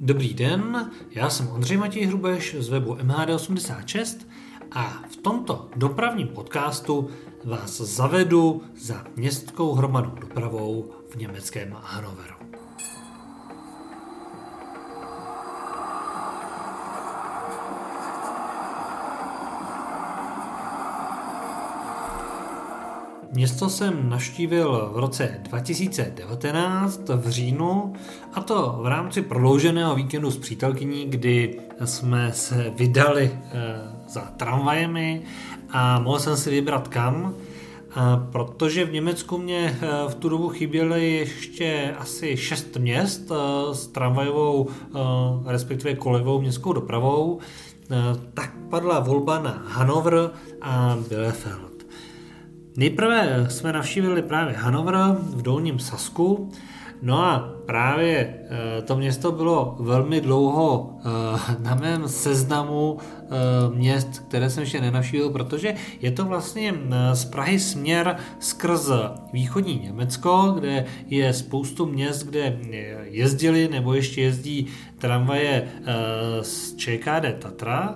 Dobrý den, já jsem Ondřej Matěj Hrubeš z webu MHD86 a v tomto dopravním podcastu vás zavedu za městskou hromadnou dopravou v německém Hannoveru. Město jsem navštívil v roce 2019 v říjnu a to v rámci prodlouženého víkendu s přítelkyní, kdy jsme se vydali eh, za tramvajemi a mohl jsem si vybrat kam, protože v Německu mě eh, v tu dobu chyběly ještě asi šest měst eh, s tramvajovou, respektive kolejovou městskou dopravou, tak padla volba na Hanover a Bielefeld. Nejprve jsme navštívili právě Hanover v Dolním Sasku, no a právě eh, to město bylo velmi dlouho eh, na mém seznamu eh, měst, které jsem ještě nenavštívil, protože je to vlastně z Prahy směr skrz východní Německo, kde je spoustu měst, kde jezdili nebo ještě jezdí tramvaje z ČKD Tatra,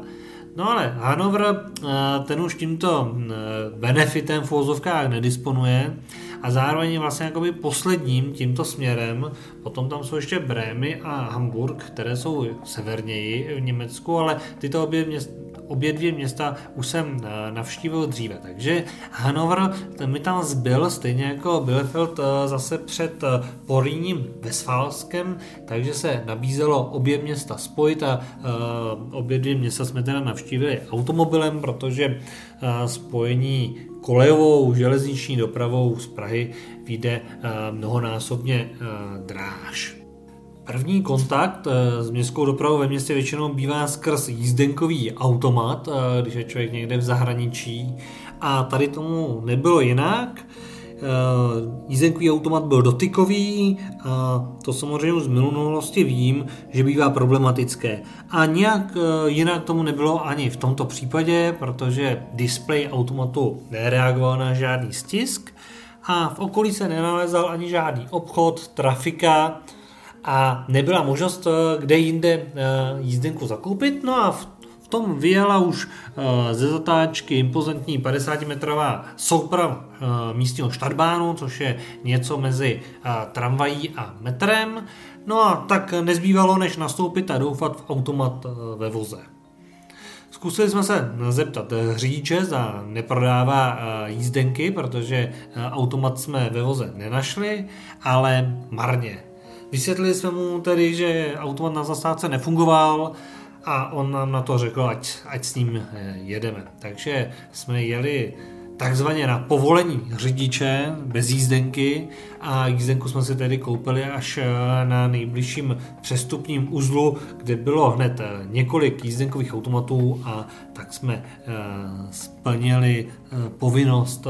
No ale Hanover eh, ten už tímto eh, benefitem v úvozovkách nedisponuje a zároveň je vlastně jakoby posledním tímto směrem. Potom tam jsou ještě Brémy a Hamburg, které jsou severněji v Německu, ale tyto obě města obě dvě města už jsem eh, navštívil dříve, takže Hanover mi tam zbyl, stejně jako Bielefeld eh, zase před eh, Poríním Vesfálskem, takže se nabízelo obě města spojit a obě dvě města jsme teda navštívili automobilem, protože spojení kolejovou železniční dopravou z Prahy vyjde mnohonásobně dráž. První kontakt eh, s městskou dopravou ve městě většinou bývá skrz jízdenkový automat, eh, když je člověk někde v zahraničí. A tady tomu nebylo jinak. Eh, jízdenkový automat byl dotykový a to samozřejmě z minulosti vím, že bývá problematické. A nějak jinak tomu nebylo ani v tomto případě, protože displej automatu nereagoval na žádný stisk a v okolí se nenalezal ani žádný obchod, trafika, a nebyla možnost eh, kde jinde eh, jízdenku zakoupit, no a v tom vyjela už eh, ze zatáčky impozantní 50-metrová souprava místního štarbánu, což je něco mezi tramvají a metrem. No a tak nezbývalo, než nastoupit a doufat v automat ve voze. Zkusili jsme se zeptat řidiče, za neprodává jízdenky, protože automat jsme ve voze nenašli, ale marně. Vysvětlili jsme mu tedy, že automat na zastávce nefungoval a on nám na to řekl, ať, ať s ním eh, jedeme. Takže jsme jeli takzvaně na povolení řidiče bez jízdenky a jízdenku jsme si tedy koupili až eh, na nejbližším přestupním uzlu, kde bylo hned eh, několik jízdenkových automatů a tak jsme splnili povinnost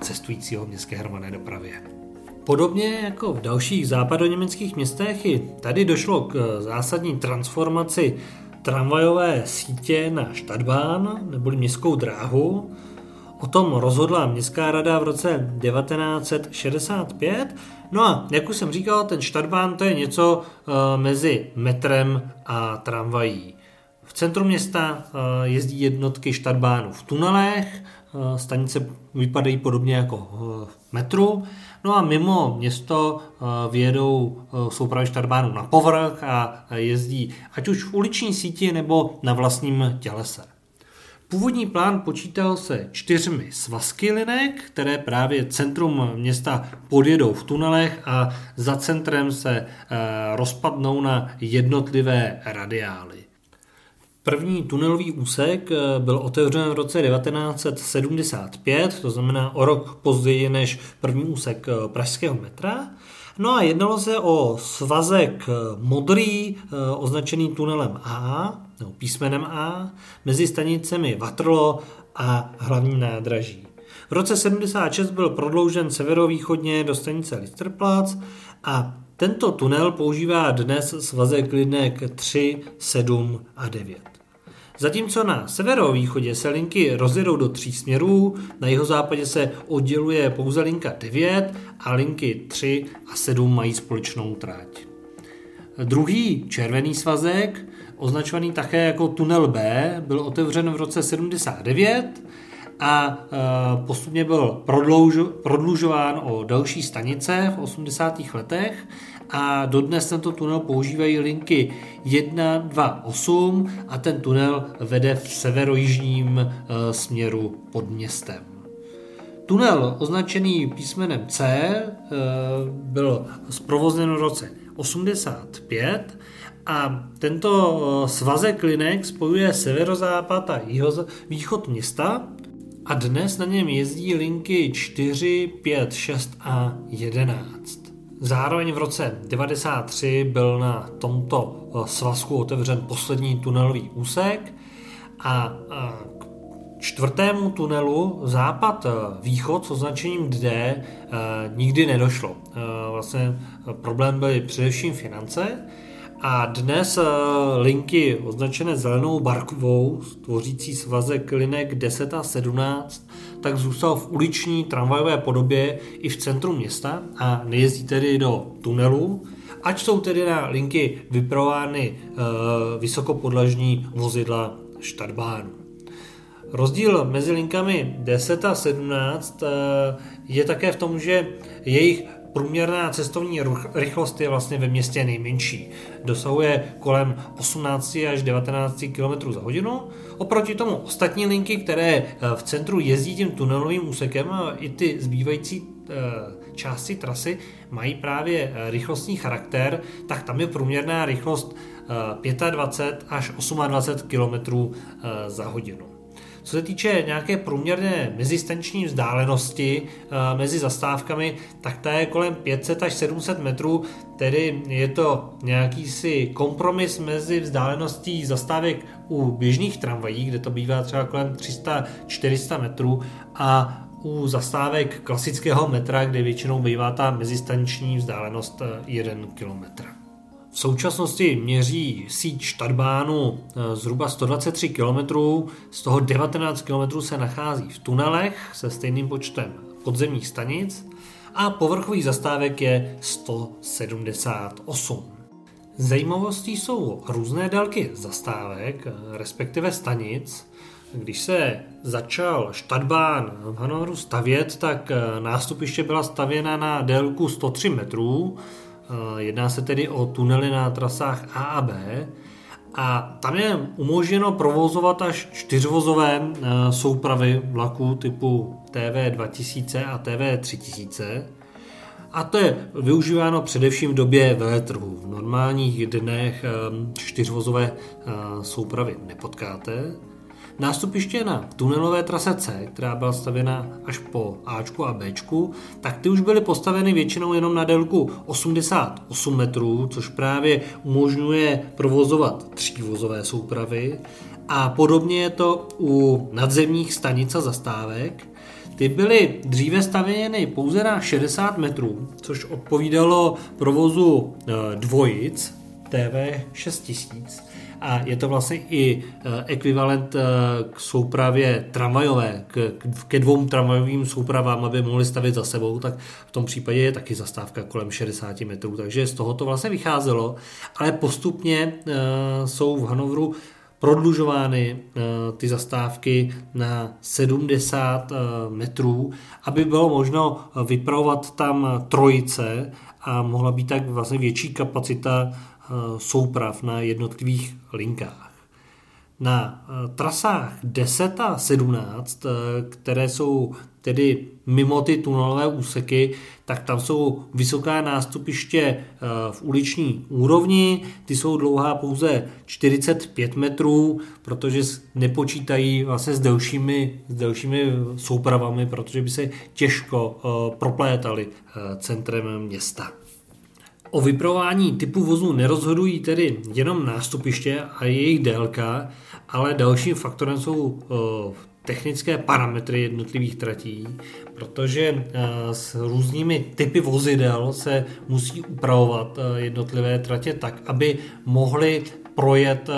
cestujícího městské hromadné dopravě. Podobně jako v dalších západoněmeckých městech i tady došlo k zásadní transformaci tramvajové sítě na Stadtbahn, neboli městskou dráhu. O tom rozhodla městská rada v roce 1965. No a jak už jsem říkal, ten Stadtbahn to je něco uh, mezi metrem a tramvají. V centru města uh, jezdí jednotky Stadtbahnu v tunelech, uh, stanice vypadají podobně jako v metru No a mimo město eh, eh, soupravy štarbánů na povrch a jezdí ať už v uliční síti nebo na vlastním tělese. Původní plán počítal se čtyřmi svazky linek, které právě centrum města podjedou v tunelech a za centrem se eh, rozpadnou na jednotlivé radiály. První tunelový úsek eh, byl otevřen v roce 1975, to znamená o rok později než první úsek eh, pražského metra. No a jednalo se o svazek eh, modrý, označený tunelem A, nebo písmenem A, mezi stanicemi Vatrlo a hlavním nádraží. V roce 76 byl prodloužen severovýchodně do stanice Listerplatz a tento tunel používá dnes svazek linek 3, 7 a 9. Zatímco na severovýchodě se linky rozjedou do tří směrů, na jeho západě se odděluje pouze linka 9 a linky 3 a 7 mají společnou tráť. Druhý červený svazek, označovaný také jako tunel B, byl otevřen v roce 79 a postupně byl prodlužován o další stanice v 80. letech a dodnes tento tunel používají linky 1, 2, 8 a ten tunel vede v severojižním e, směru pod městem. Tunel označený písmenem C e, byl zprovozněn v roce 85 a tento e, svazek linek spojuje severozápad a východ města a dnes na něm jezdí linky 4, 5, 6 a 11. Zároveň v roce 93 byl na tomto eh, svazku otevřen poslední tunelový úsek a k čtvrtému tunelu západ-východ eh, s označením D eh, nikdy nedošlo. Vlastně problém byly především finance a dnes linky označené zelenou barkovou, tvořící svazek linek 10 a 17, tak zůstal v uliční tramvajové podobě i v centru města a nejezdí tedy do tunelu, ať jsou tedy na linky vyprovány e, vysokopodlažní vozidla Stadtbahn. Rozdíl mezi linkami 10 a 17 e, je také v tom, že jejich průměrná cestovní rychlost je vlastně ve městě nejmenší. Dosahuje kolem 18 až 19 km za hodinu. Oproti tomu ostatní linky, které eh, v centru jezdí tím tunelovým úsekem, i ty zbývající eh, části trasy mají právě eh, rychlostní charakter, tak tam je průměrná rychlost 25 až 28 km za hodinu. Co se týče nějaké průměrné mezistanční vzdálenosti eh, mezi zastávkami, tak ta je kolem 500 až 700 metrů, tedy je to nějaký si kompromis mezi vzdáleností zastávek u běžných tramvají, kde to bývá třeba kolem 300-400 metrů a u zastávek klasického metra, kde většinou bývá ta mezistaniční vzdálenost 1 eh, km. V současnosti měří síť Štadbánu eh, zhruba 123 km, z toho 19 km se nachází v tunelech se stejným počtem podzemních stanic a povrchových zastávek je 178. Zajímavostí jsou různé délky zastávek, eh, respektive stanic. Když se začal Štadbán v Hanoveru stavět, tak eh, nástupiště byla stavěna na délku 103 metrů, jedná se tedy o tunely na trasách A a B a tam je umožněno provozovat až čtyřvozové eh, soupravy vlaků typu TV2000 a TV3000 a to je využíváno především v době veletrhu. V normálních dnech eh, čtyřvozové soupravy nepotkáte. Nástupiště na tunelové trase C, která byla stavěna až po Ačku a Bčku, tak ty už byly postaveny většinou jenom na délku 88 metrů, což právě umožňuje provozovat třívozové soupravy. A podobně je to u nadzemních stanic a zastávek, ty byly dříve stavěny pouze na 60 metrů, což odpovídalo provozu eh, dvojic TV 6000 a je to vlastně i eh, ekvivalent eh, k soupravě tramvajové, k, ke dvou tramvajovým soupravám, aby mohli stavit za sebou, tak v tom případě je taky zastávka kolem 60 metrů, takže z toho to vlastně vycházelo, ale postupně uh, jsou v Hanovru prodlužovány ty zastávky na 70 uh, metrů, aby bylo možno vypravovat tam trojice a mohla být tak vlastně větší kapacita Eh, souprav na jednotlivých linkách. Na eh, trasách 10 a 17, eh, které jsou tedy mimo ty tunelové úseky, tak tam jsou vysoká nástupiště v uliční úrovni, ty jsou dlouhá pouze 45 metrů, protože nepočítají vlastně s delšími, s delšími soupravami, protože by se těžko proplétali centrem města. O vyprování typu vozu nerozhodují tedy jenom nástupiště a jejich délka, ale dalším faktorem jsou technické parametry jednotlivých tratí, protože s různými typy vozidel se musí upravovat jednotlivé tratě tak, aby mohly projet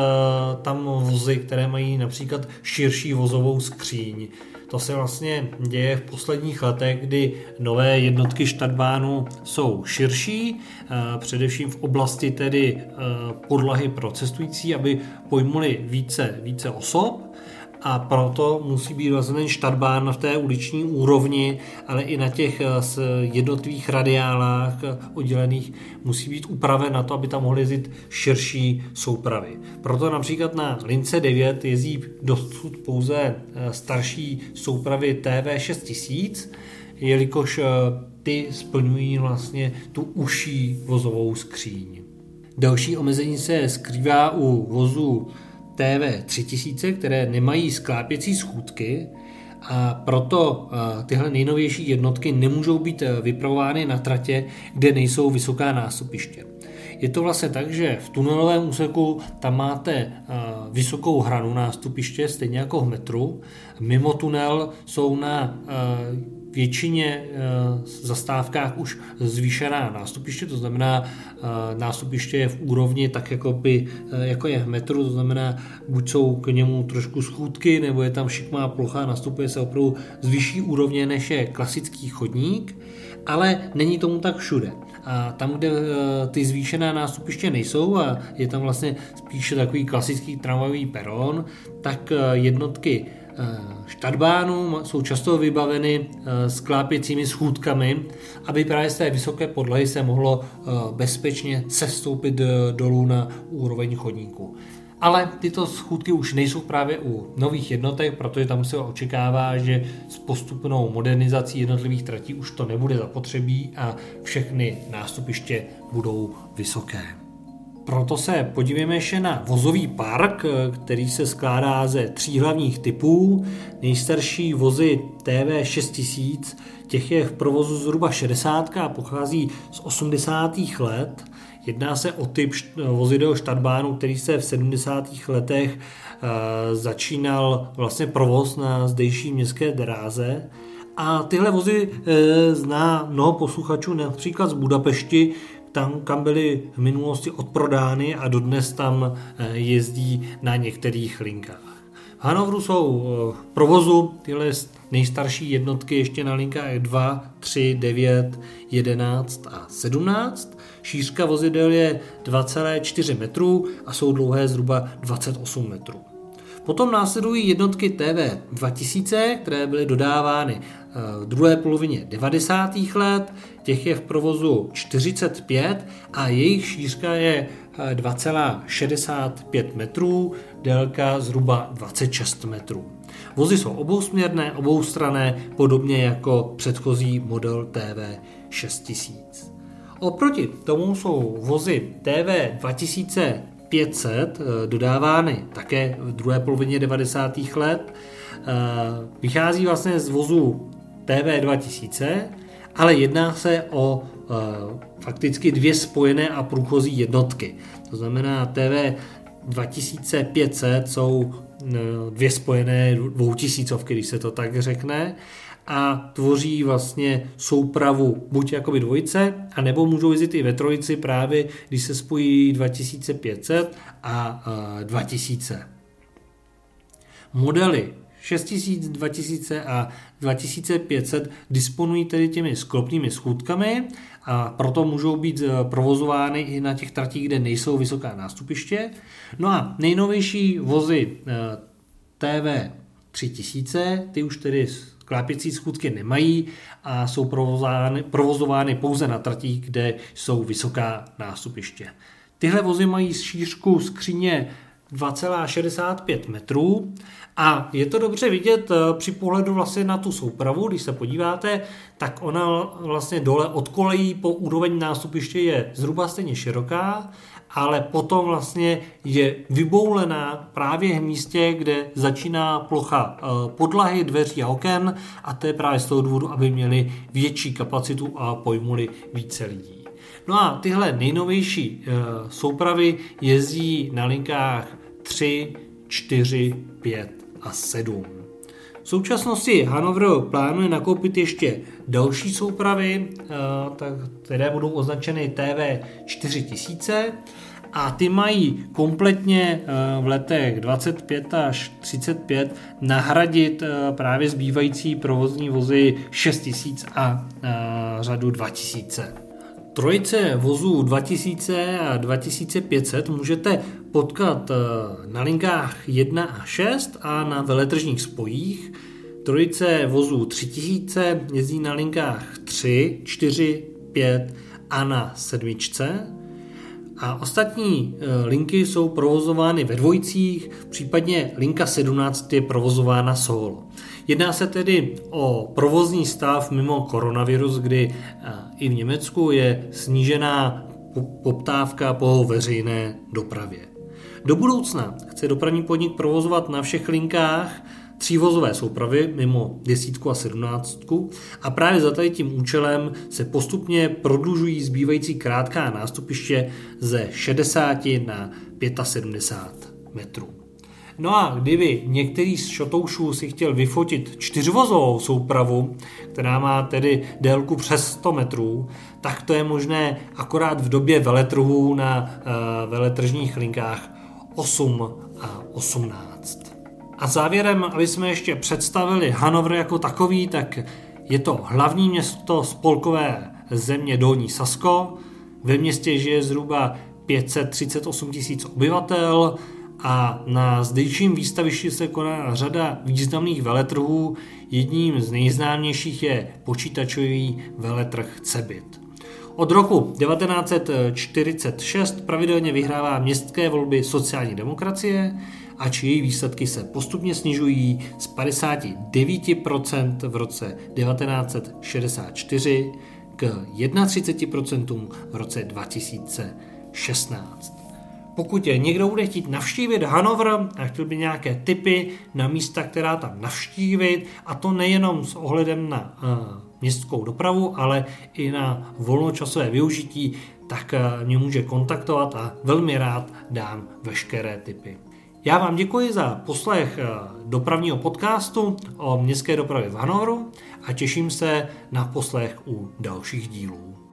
tam vozy, které mají například širší vozovou skříň. To se vlastně děje v posledních letech, kdy nové jednotky Stadtbahnu jsou širší, především v oblasti tedy podlahy pro cestující, aby pojmuli více, více osob a proto musí být vlastně ten štarbán v té uliční úrovni, ale i na těch eh, jednotlivých radiálách eh, oddělených musí být upraven na to, aby tam mohly jezdit širší soupravy. Proto například na lince 9 jezdí dosud pouze eh, starší soupravy TV 6000, jelikož ty splňují vlastně tu uší vozovou skříň. Další omezení se skrývá u vozu TV3000, které nemají sklápěcí schůdky a proto tyhle nejnovější jednotky nemůžou být e, vypravovány na tratě, kde nejsou vysoká nástupiště. Je to vlastně tak, že v tunelovém úseku tam máte e, vysokou hranu nástupiště, stejně jako v metru. Mimo tunel jsou na e, většině eh, zastávkách už zvýšená nástupiště, to znamená eh, nástupiště je v úrovni tak jako, by, eh, jako je v metru, to znamená buď jsou k němu trošku schůdky, nebo je tam šikmá plocha, nastupuje se opravdu z vyšší úrovně než je klasický chodník, ale není tomu tak všude. A tam, kde ty zvýšená nástupiště nejsou a je tam vlastně spíše takový klasický tramvajový peron, tak jednotky Eh, štadbánů jsou často vybaveny sklápěcími schůdkami, aby právě z té vysoké podlahy se mohlo bezpečně sestoupit dolů na úroveň chodníku. Ale tyto schůdky už nejsou právě u nových jednotek, protože tam se očekává, že s postupnou modernizací jednotlivých tratí už to nebude zapotřebí a všechny nástupiště budou vysoké. Proto se podívejme ještě na vozový park, který se skládá ze tří hlavních typů. Nejstarší vozy TV 6000, těch je v provozu zhruba 60 a pochází z 80. let. Jedná se o typ vozidel Stadtbahnu, který se v 70. letech eh, začínal vlastně provoz na zdejší městské dráze. A tyhle vozy e, zná mnoho posluchačů například z Budapešti, tam, kam byly v minulosti odprodány a dodnes tam eh, jezdí na některých linkách. V Hanovru jsou v eh, provozu tyhle nejstarší jednotky ještě na linkách 2, 3, 9, 11 a 17. Šířka vozidel je 2,4 metrů a jsou dlouhé zhruba 28 metrů. Potom následují jednotky TV 2000, které byly dodávány eh, v druhé polovině 90. let. Těch je v provozu 45 a jejich šířka je 2,65 eh, metrů, délka zhruba 26 metrů. Vozy jsou obousměrné, oboustrané, podobně jako předchozí model TV 6000. Oproti tomu jsou vozy TV 2000 500 eh, dodávány také v druhé polovině 90. let. Eh, vychází vlastně z vozu TV 2000, ale jedná se o eh, fakticky dvě spojené a průchozí jednotky. To znamená TV 2500 jsou dvě spojené dvoutisícovky, když se to tak řekne a tvoří vlastně soupravu buď jakoby dvojice, a nebo můžou jezdit i ve trojici právě, když se spojí 2500 a 2000. Modely 6000, 2000 a 2500 disponují tedy těmi sklopnými schůdkami a proto můžou být e, provozovány i na těch tratích, kde nejsou vysoká nástupiště. No a nejnovější vozy e, TV 3000, ty už tedy Klápěcí schůdky nemají a jsou provozovány, provozovány pouze na tratích, kde jsou vysoká nástupiště. Tyhle vozy mají šířku skříně 2,65 metrů a je to dobře vidět eh, při pohledu vlastně na tu soupravu, když se podíváte, tak ona vlastně dole od kolejí po úroveň nástupiště je zhruba stejně široká ale potom vlastně je vyboulená právě v místě, kde začíná plocha eh, podlahy, dveří a oken a to je právě z toho důvodu, aby měli větší kapacitu a pojmuli více lidí. No a tyhle nejnovější eh, soupravy jezdí na linkách 3, 4, 5 a 7. V současnosti Hanover plánuje nakoupit ještě další soupravy, eh, které budou označeny TV 4000 a ty mají kompletně eh, v letech 25 až 35 nahradit eh, právě zbývající provozní vozy 6000 a řadu 2000. Trojice vozů 2000 a 2500 můžete potkat na linkách 1 a 6 a na veletržních spojích. Trojice vozů 3000 jezdí na linkách 3, 4, 5 a na sedmičce. A ostatní e, linky jsou provozovány ve dvojicích, případně linka 17 je provozována solo. Jedná se tedy o provozní stav mimo koronavirus, kdy e, i v Německu je snížená poptávka po veřejné dopravě. Do budoucna chce dopravní podnik provozovat na všech linkách třívozové soupravy mimo desítku a sedmnáctku a právě za tady tím účelem se postupně prodlužují zbývající krátká nástupiště ze 60 na 75 metrů. No a kdyby některý z šotoušů si chtěl vyfotit čtyřvozovou soupravu, která má tedy délku přes 100 metrů, tak to je možné akorát v době veletrhů na uh, veletržních linkách 8 a 18. A závěrem, aby jsme ještě představili Hanover jako takový, tak je to hlavní město spolkové země Dolní Sasko. Ve městě žije zhruba 538 tisíc obyvatel a na zdejším výstavišti se koná řada významných veletrhů. Jedním z nejznámějších je počítačový veletrh Cebit. Od roku 1946 pravidelně vyhrává městské volby sociální demokracie, ač její výsledky se postupně snižují z 59% v roce 1964 k 31% v roce 2016. Pokud je někdo bude chtít navštívit Hanover a chtěl by nějaké typy na místa, která tam navštívit, a to nejenom s ohledem na uh, městskou dopravu, ale i na volnočasové využití, tak uh, mě může kontaktovat a velmi rád dám veškeré typy. Já vám děkuji za poslech uh, dopravního podcastu o městské dopravě v Hanoveru a těším se na poslech u dalších dílů.